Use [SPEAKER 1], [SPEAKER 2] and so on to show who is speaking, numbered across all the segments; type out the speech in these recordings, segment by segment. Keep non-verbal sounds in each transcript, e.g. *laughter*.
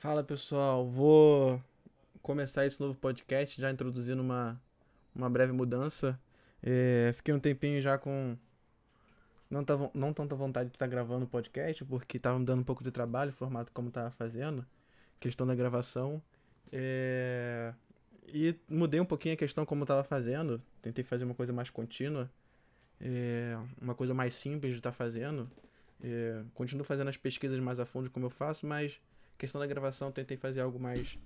[SPEAKER 1] Fala pessoal, vou começar esse novo podcast já introduzindo uma, uma breve mudança. É, fiquei um tempinho já com não, tava, não tanta vontade de estar gravando o podcast, porque estava me dando um pouco de trabalho, o formato como estava fazendo, questão da gravação. É, e mudei um pouquinho a questão como estava fazendo, tentei fazer uma coisa mais contínua, é, uma coisa mais simples de estar fazendo. É, continuo fazendo as pesquisas mais a fundo como eu faço, mas questão da gravação tentei fazer algo mais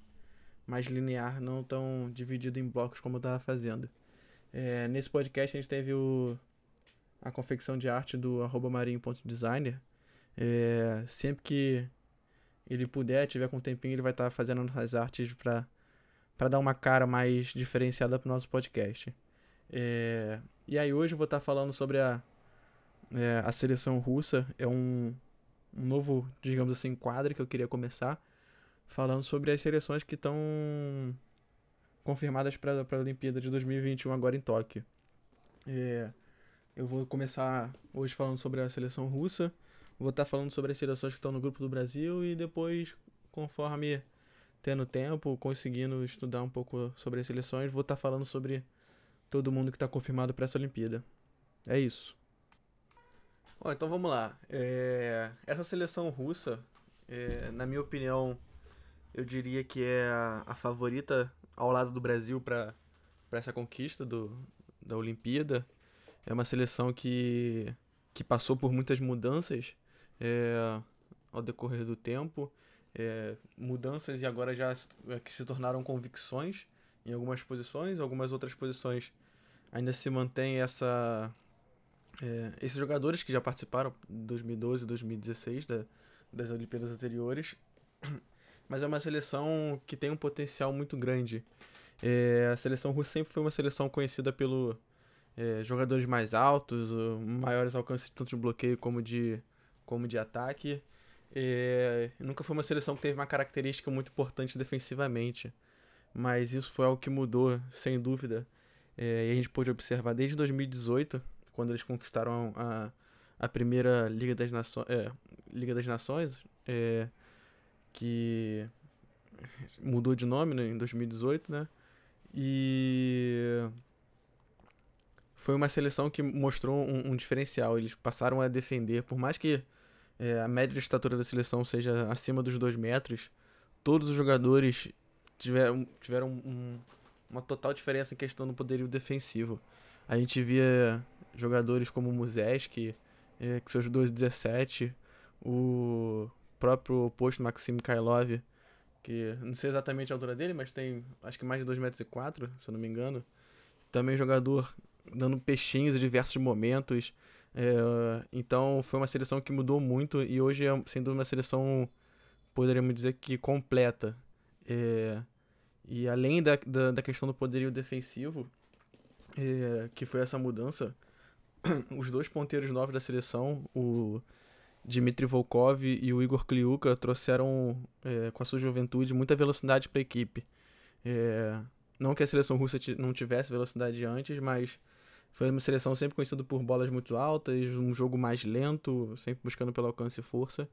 [SPEAKER 1] mais linear, não tão dividido em blocos como eu estava fazendo. É, nesse podcast a gente teve o, a confecção de arte do arroba marinho.designer. É, sempre que ele puder, tiver com um tempinho, ele vai estar tá fazendo as artes para para dar uma cara mais diferenciada para o nosso podcast. É, e aí hoje eu vou estar tá falando sobre a, é, a seleção russa. É um, um novo, digamos assim, quadro que eu queria começar falando sobre as seleções que estão confirmadas para a Olimpíada de 2021 agora em Tóquio. É, eu vou começar hoje falando sobre a seleção russa, vou estar tá falando sobre as seleções que estão no grupo do Brasil e depois, conforme tendo tempo, conseguindo estudar um pouco sobre as seleções, vou estar tá falando sobre todo mundo que está confirmado para essa Olimpíada. É isso. Bom, então vamos lá. É... Essa seleção russa, é... na minha opinião, eu diria que é a, favorita ao lado do Brasil para essa conquista do, da Olimpíada. É uma seleção que, que passou por muitas mudanças é, ao decorrer do tempo. É, mudanças e agora já é, que se tornaram convicções em algumas posições, algumas outras posições ainda se mantém essa é, esses jogadores que já participaram de 2012 e 2016 da, das Olimpíadas anteriores *clears throat* mas é uma seleção que tem um potencial muito grande. É, a seleção russa sempre foi uma seleção conhecida pelo é, jogadores mais altos, maiores alcances tanto de bloqueio como de, como de ataque. É, nunca foi uma seleção que teve uma característica muito importante defensivamente, mas isso foi algo que mudou, sem dúvida. É, e a gente pôde observar desde 2018, quando eles conquistaram a, a primeira Liga das, Nações, é, Liga das Nações, é, que mudou de nome né, em 2018, né? E foi uma seleção que mostrou um, um diferencial. Eles passaram a defender, por mais que é, a média de estatura da seleção seja acima dos 2 metros, todos os jogadores tiveram, tiveram um, uma total diferença em questão do poderio defensivo. A gente via jogadores como o Muzeski, é, que seus 2,17, o próprio oposto, Maxim Kailov, que não sei exatamente a altura dele, mas tem acho que mais de 2,4 metros, e quatro, se eu não me engano. Também jogador dando peixinhos em diversos momentos. É, então foi uma seleção que mudou muito e hoje é sem dúvida uma seleção, poderíamos dizer que completa. É, e além da, da, da, questão do poderio defensivo, é, que foi essa mudança, *clears throat* os dois ponteiros novos da seleção, o Dmitry Volkov e o Igor Kliuka trouxeram, é, com a sua juventude, muita velocidade para a equipe. É, não que a seleção russa não tivesse velocidade antes, mas foi uma seleção sempre conhecida por bolas muito altas, um jogo mais lento, sempre buscando pelo alcance e força.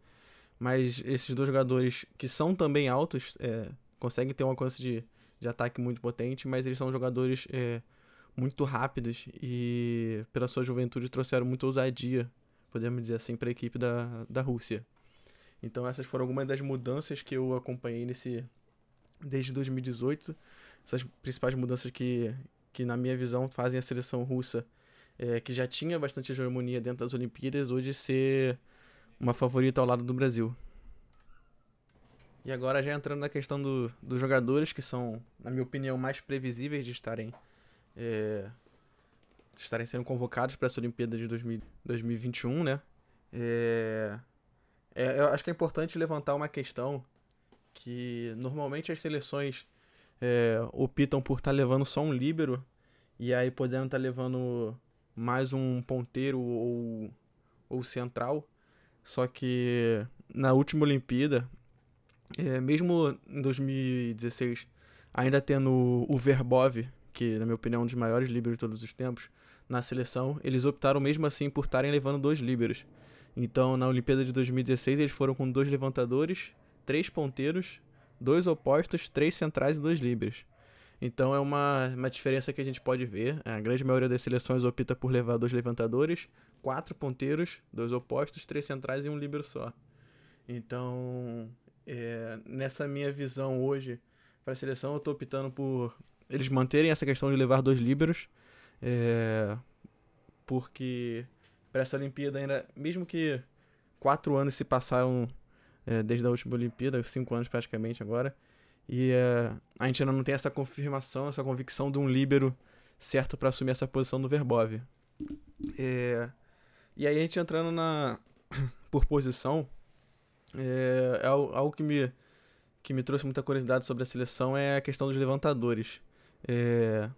[SPEAKER 1] Mas esses dois jogadores, que são também altos, é, conseguem ter um alcance de, de ataque muito potente, mas eles são jogadores é, muito rápidos e, pela sua juventude, trouxeram muita ousadia podemos dizer assim, para a equipe da, da Rússia. Então essas foram algumas das mudanças que eu acompanhei nesse desde 2018, essas principais mudanças que, que na minha visão fazem a seleção russa, é, que já tinha bastante hegemonia dentro das Olimpíadas, hoje ser uma favorita ao lado do Brasil. E agora já entrando na questão do, dos jogadores que são, na minha opinião, mais previsíveis de estarem é, estarem sendo convocados para essa Olimpíada de 2000, 2021, né? É, é, eu acho que é importante levantar uma questão que normalmente as seleções é, optam por estar tá levando só um líbero e aí podendo estar tá levando mais um ponteiro ou, ou central. Só que na última Olimpíada, é, mesmo em 2016, ainda tendo o Verbov, que na minha opinião é um dos maiores líberos de todos os tempos, na seleção, eles optaram mesmo assim por estarem levando dois líberos. Então, na Olimpíada de 2016, eles foram com dois levantadores, três ponteiros, dois opostos, três centrais e dois livres. Então é uma, uma diferença que a gente pode ver. A grande maioria das seleções opta por levar dois levantadores, quatro ponteiros, dois opostos, três centrais e um líbero só. Então, é, nessa minha visão hoje para a seleção, eu estou optando por eles manterem essa questão de levar dois líberos, é, porque para essa Olimpíada ainda, mesmo que quatro anos se passaram é, desde a última Olimpíada, cinco anos praticamente agora, e é, a gente ainda não tem essa confirmação, essa convicção de um líbero certo para assumir essa posição do Verbov. É, e aí a gente entrando na *coughs* por posição, é, é algo que me, que me trouxe muita curiosidade sobre a seleção é a questão dos levantadores. É,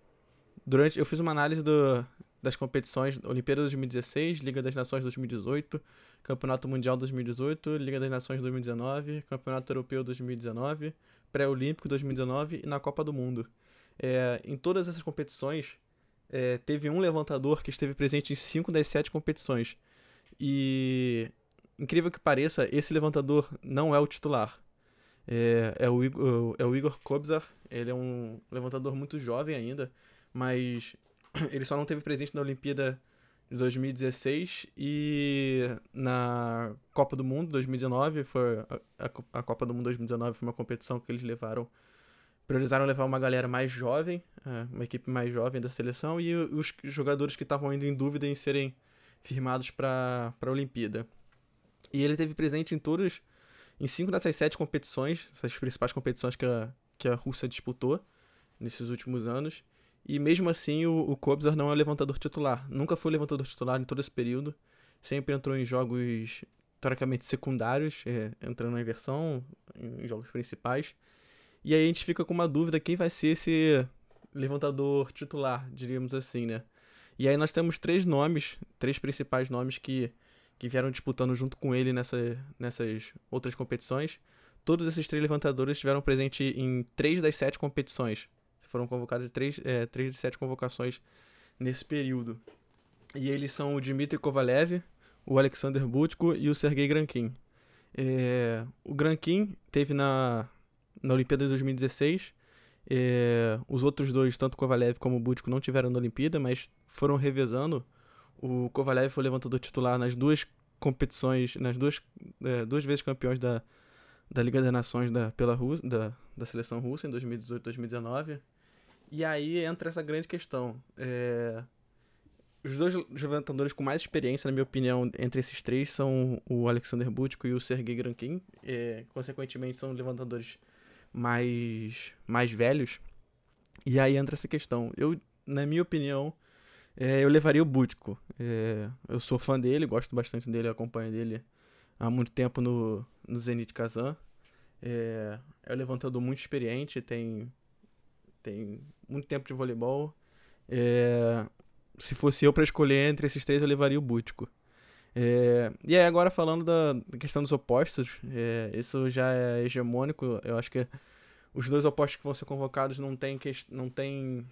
[SPEAKER 1] durante eu fiz uma análise do, das competições Olimpíada 2016, Liga das Nações 2018, Campeonato Mundial 2018, Liga das Nações 2019, Campeonato Europeu 2019, Pré-Olímpico 2019 e na Copa do Mundo. É, em todas essas competições, é, teve um levantador que esteve presente em cinco das sete competições. E, incrível que pareça, esse levantador não é o titular. É, é, o, Igor, é o Igor Kobzar, ele é um levantador muito jovem ainda, mas *clears throat* ele só não teve presente na Olimpíada de 2016 e na Copa do Mundo 2019 foi a, a, Copa do Mundo 2019 foi uma competição que eles levaram priorizaram levar uma galera mais jovem é, uma equipe mais jovem da seleção e os jogadores que estavam ainda em dúvida em serem firmados para a Olimpíada. E ele teve presente em todos em cinco dessas sete competições essas principais competições que a, que a Rússia disputou nesses últimos anos e mesmo assim, o, o Kobzar não é o levantador titular. Nunca foi levantador titular em todo esse período. Sempre entrou em jogos teoricamente secundários, é, entrando na inversão, em, em jogos principais. E aí a gente fica com uma dúvida quem vai ser esse levantador titular, diríamos assim, né? E aí nós temos três nomes, três principais nomes que, que vieram disputando junto com ele nessa, nessas outras competições. Todos esses três levantadores estiveram presentes em três das sete competições. Foram convocadas três, é, três de sete convocações nesse período. E eles são o Dmitry Kovalev, o Alexander Butko e o Sergei Grankin. É, o Grankin teve na, na Olimpíada de 2016. É, os outros dois, tanto Kovalev como Butko, não tiveram na Olimpíada, mas foram revezando. O Kovalev foi levantador titular nas duas competições, nas duas, é, duas vezes campeões da, da Liga das Nações da, pela Rússia, da, da seleção russa em 2018 e 2019. E aí entra essa grande questão. É... Os dois levantadores com mais experiência, na minha opinião, entre esses três são o Alexander Butko e o Sergei Grankin. É... Consequentemente, são levantadores mais, mais velhos. E aí entra essa questão. Eu, na minha opinião, é, eu levaria o Butko. É, eu sou fã dele, gosto bastante dele, acompanho dele há muito tempo no, no Zenit Kazan. É, é um levantador muito experiente, tem tem muito tempo de voleibol. É, se fosse eu para escolher entre esses três, eu levaria o Bútico. É, e aí, agora falando da, questão dos opostos, é, isso já é hegemônico. Eu acho que os dois opostos que vão ser convocados não tem. Não tem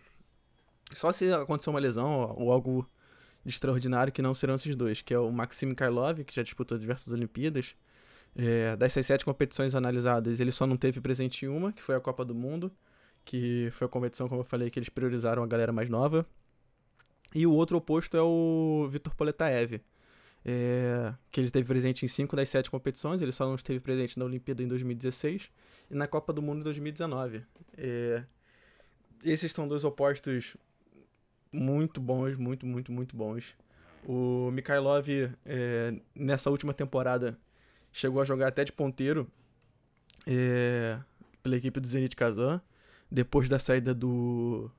[SPEAKER 1] só se acontecer uma lesão ou algo extraordinário que não serão esses dois, que é o Maxim Karlov, que já disputou diversas Olimpíadas. É, dessas sete competições analisadas, ele só não teve presente em uma, que foi a Copa do Mundo que foi a competição, como eu falei, que eles priorizaram a galera mais nova. E o outro oposto é o Vitor Poletaev, é, que ele teve presente em 5 das 7 competições, ele só não esteve presente na Olimpíada em 2016 e na Copa do Mundo em 2019. É, esses são dois opostos muito bons, muito, muito, muito bons. O Mikhailov, é, nessa última temporada, chegou a jogar até de ponteiro é, pela equipe do Zenit Kazan depois da saída do,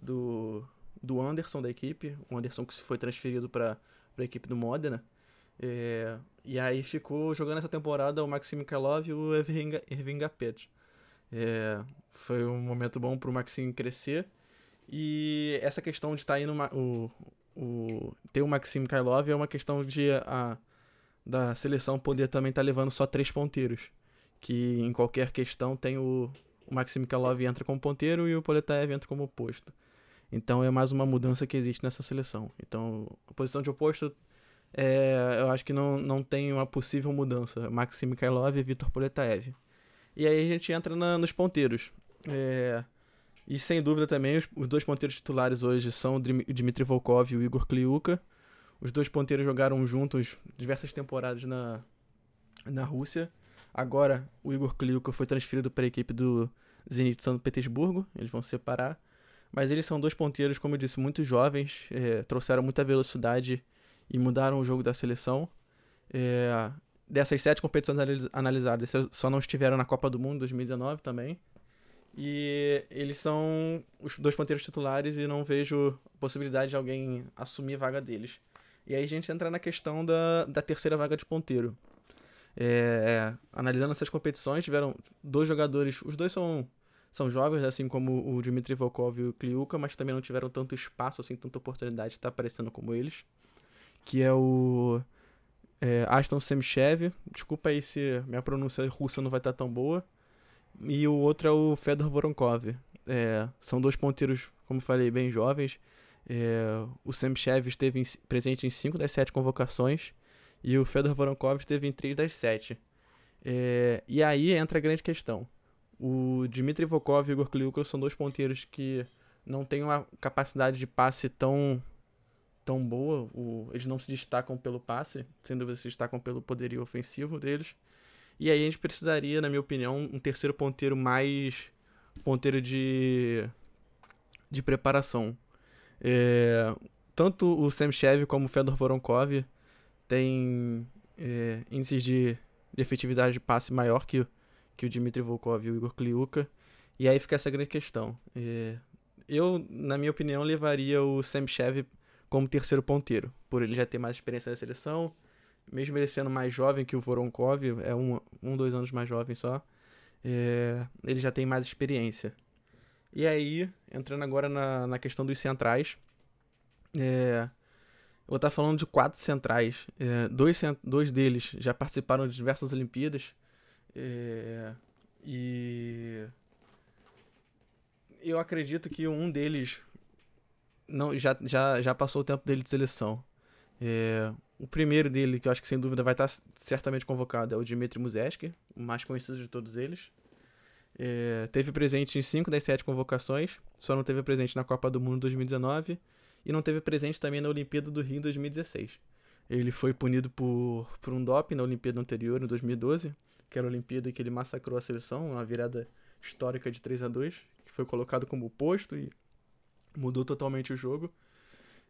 [SPEAKER 1] do, do Anderson da equipe, o Anderson que se foi transferido para a equipe do Modena. É, e aí ficou jogando essa temporada o Maxim Mikhailov e o Ervin Gapet. É, foi um momento bom para o Maxim crescer. E essa questão de estar tá indo o, o, ter o Maxim Mikhailov é uma questão de a, da seleção poder também estar tá levando só três ponteiros. Que em qualquer questão tem o, o Maxim Kalov entra como ponteiro e o Poletaev entra como oposto. Então é mais uma mudança que existe nessa seleção. Então, a posição de oposto, é, eu acho que não, não tem uma possível mudança. Maxim Mikhailov e Vitor Poletaev. E aí a gente entra na, nos ponteiros. É, e sem dúvida também, os, os, dois ponteiros titulares hoje são o Dmitry Volkov e o Igor Kliuka. Os dois ponteiros jogaram juntos diversas temporadas na, na Rússia. Agora o Igor Kliuka foi transferido para a equipe do Zenit São Petersburgo. Eles vão se separar. Mas eles são dois ponteiros, como eu disse, muito jovens, é, trouxeram muita velocidade e mudaram o jogo da seleção. É, dessas sete competições analisadas, só não estiveram na Copa do Mundo 2019 também. E eles são os dois ponteiros titulares e não vejo possibilidade de alguém assumir a vaga deles. E aí a gente entra na questão da, da terceira vaga de ponteiro. É, analisando essas competições, tiveram dois jogadores, os dois são, são jovens, assim como o Dmitry Volkov e o Kliuka, mas também não tiveram tanto espaço, assim, tanta oportunidade de estar aparecendo como eles. Que é o é, Aston Semchev, desculpa aí se minha pronúncia russa não vai estar tão boa. E o outro é o Fedor Voronkov. É, são dois ponteiros, como falei, bem jovens. É, o Semchev esteve em, presente em 5 das 7 convocações e o Fedor Voronkov esteve em 3 das 7. É, e aí entra a grande questão. O Dmitry Volkov e o Igor Kliukov são dois ponteiros que não têm uma capacidade de passe tão tão boa. O, eles não se destacam pelo passe, sem dúvida se destacam pelo poderio ofensivo deles. E aí a gente precisaria, na minha opinião, um terceiro ponteiro mais ponteiro de de preparação. É, tanto o Sam Chev como o Fedor Voronkov têm é, índices de, de, efetividade de passe maior que, que o Dmitry Volkov e o Igor Kliuka. E aí fica essa grande questão. É, eu, na minha opinião, levaria o Sam Chev como terceiro ponteiro, por ele já ter mais experiência na seleção, mesmo ele sendo mais jovem que o Voronkov, é um, um dois anos mais jovem só, é, ele já tem mais experiência. E aí, entrando agora na, na questão dos centrais, é, eu vou estar falando de quatro centrais. É, dois, dois deles já participaram de diversas Olimpíadas. É, e eu acredito que um deles não já, já, já passou o tempo dele de seleção. É, o primeiro dele, que eu acho que sem dúvida vai estar certamente convocado, é o Dmitry Muzeski, o mais conhecido de todos eles. É, teve presente em 5 das 7 convocações, só não teve presente na Copa do Mundo 2019 e não teve presente também na Olimpíada do Rio em 2016. Ele foi punido por, por um doping na Olimpíada anterior, em 2012, que era a Olimpíada que ele massacrou a seleção, uma virada histórica de 3 a 2 que foi colocado como posto e mudou totalmente o jogo.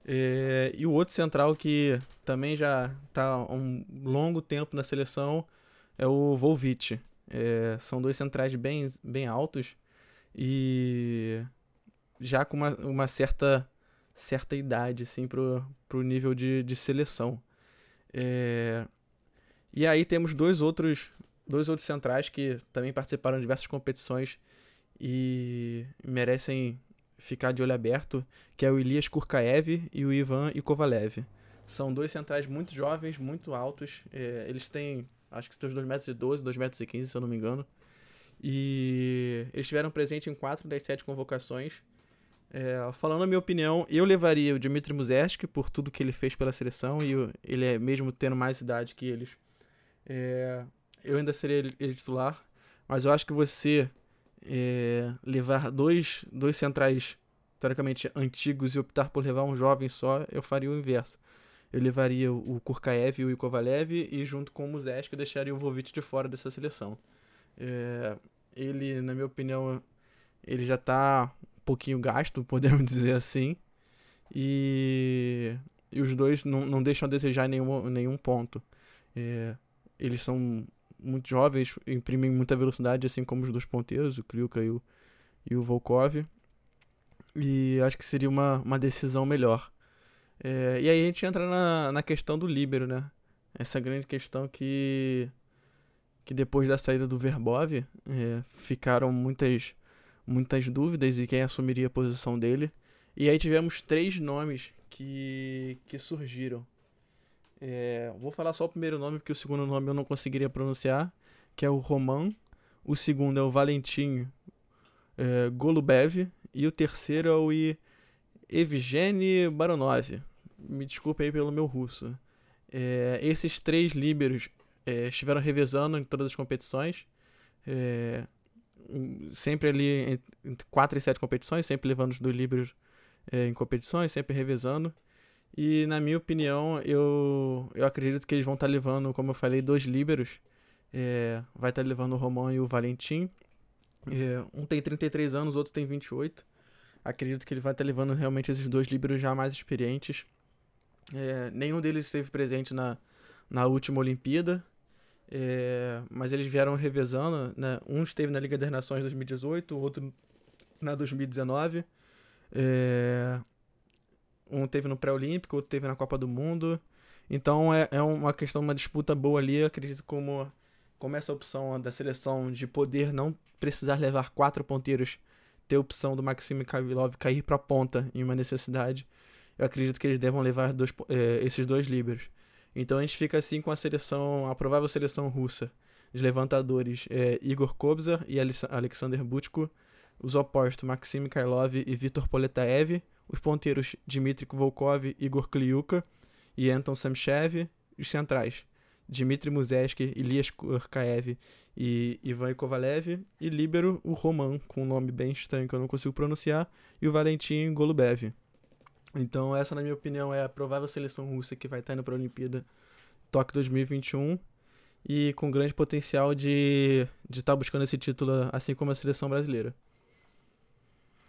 [SPEAKER 1] É, e o outro central que também já está um longo tempo na seleção é o Volvic. É, são dois centrais bem, bem altos e já com uma, uma certa, certa idade assim, pro, pro nível de, de seleção. É, e aí temos dois outros, dois outros centrais que também participaram de diversas competições e merecem ficar de olho aberto, que é o Elias Kurkaev e o Ivan Ikovalev. São dois centrais muito jovens, muito altos. É, eles têm, acho que são 2 metros e 12, 2 metros e 15, se eu não me engano. E eles estiveram presentes em quatro das sete convocações. É, falando a minha opinião, eu levaria o Dmitry Muzersky por tudo que ele fez pela seleção e ele é mesmo tendo mais idade que eles. É, eu ainda seria ele titular, mas eu acho que você é, levar dois, dois centrais teoricamente antigos e optar por levar um jovem só, eu faria o inverso. Eu levaria o Kurkaev e o Ikovalev e junto com o Muzeski eu deixaria o Vovit de fora dessa seleção. É, ele, na minha opinião, ele já está um pouquinho gasto, *laughs* podemos dizer assim. E, e os dois não, não deixam a desejar nenhum, nenhum ponto. É, eles são muito jovens, imprimem muita velocidade, assim como os dois ponteiros, o Kryuka e o, e o Volkov. E acho que seria uma, uma decisão melhor. É, e aí a gente entra na, na questão do líbero, né? Essa grande questão que, que depois da saída do Verbov é, ficaram muitas, muitas dúvidas de quem assumiria a posição dele. E aí tivemos três nomes que, que surgiram. É, vou falar só o primeiro nome, porque o segundo nome eu não conseguiria pronunciar, que é o Roman. O segundo é o Valentim é, Golubev. E o terceiro é o Evgeny Baronov. Me desculpe aí pelo meu russo. É, esses três líberos é, estiveram revezando em todas as competições. É, sempre ali entre 4 e 7 competições, sempre levando os dois livros é, em competições, sempre revezando. E na minha opinião, eu, eu acredito que eles vão estar tá levando, como eu falei, dois líberos. É, vai estar tá levando o Romão e o Valentim. É, um tem 33 anos, outro tem 28. Acredito que ele vai estar tá levando realmente esses dois líberos já mais experientes. É, nenhum deles esteve presente na, na última Olimpíada. É, mas eles vieram revezando, né? Um esteve na Liga das Nações 2018, o outro na 2019. É, um teve no pré-olímpico, outro teve na Copa do Mundo. Então é, é uma questão, uma disputa boa ali. Acredito como, como essa opção da seleção de poder não precisar levar quatro ponteiros, ter a opção do Maxime Kavilov cair para ponta em uma necessidade. Eu acredito que eles devam levar dois, é, esses dois líberos. Então a gente fica assim com a seleção, a provável seleção russa. Os levantadores é, Igor Kobza e Alexander Butko. Os opostos Maxim Karlov e Vitor Poletaev. Os ponteiros Dmitry Volkov, Igor Kliuka e Anton Samchev. Os centrais Dmitry Muzeski, Elias Kurkaev e Ivan Kovalev. E líbero o Roman, com um nome bem estranho que eu não consigo pronunciar. E o Valentim Golubev. Então, essa, na minha opinião, é a provável seleção russa que vai estar indo para a Olimpíada Tóquio 2021 e com grande potencial de estar de tá buscando esse título, assim como a seleção brasileira.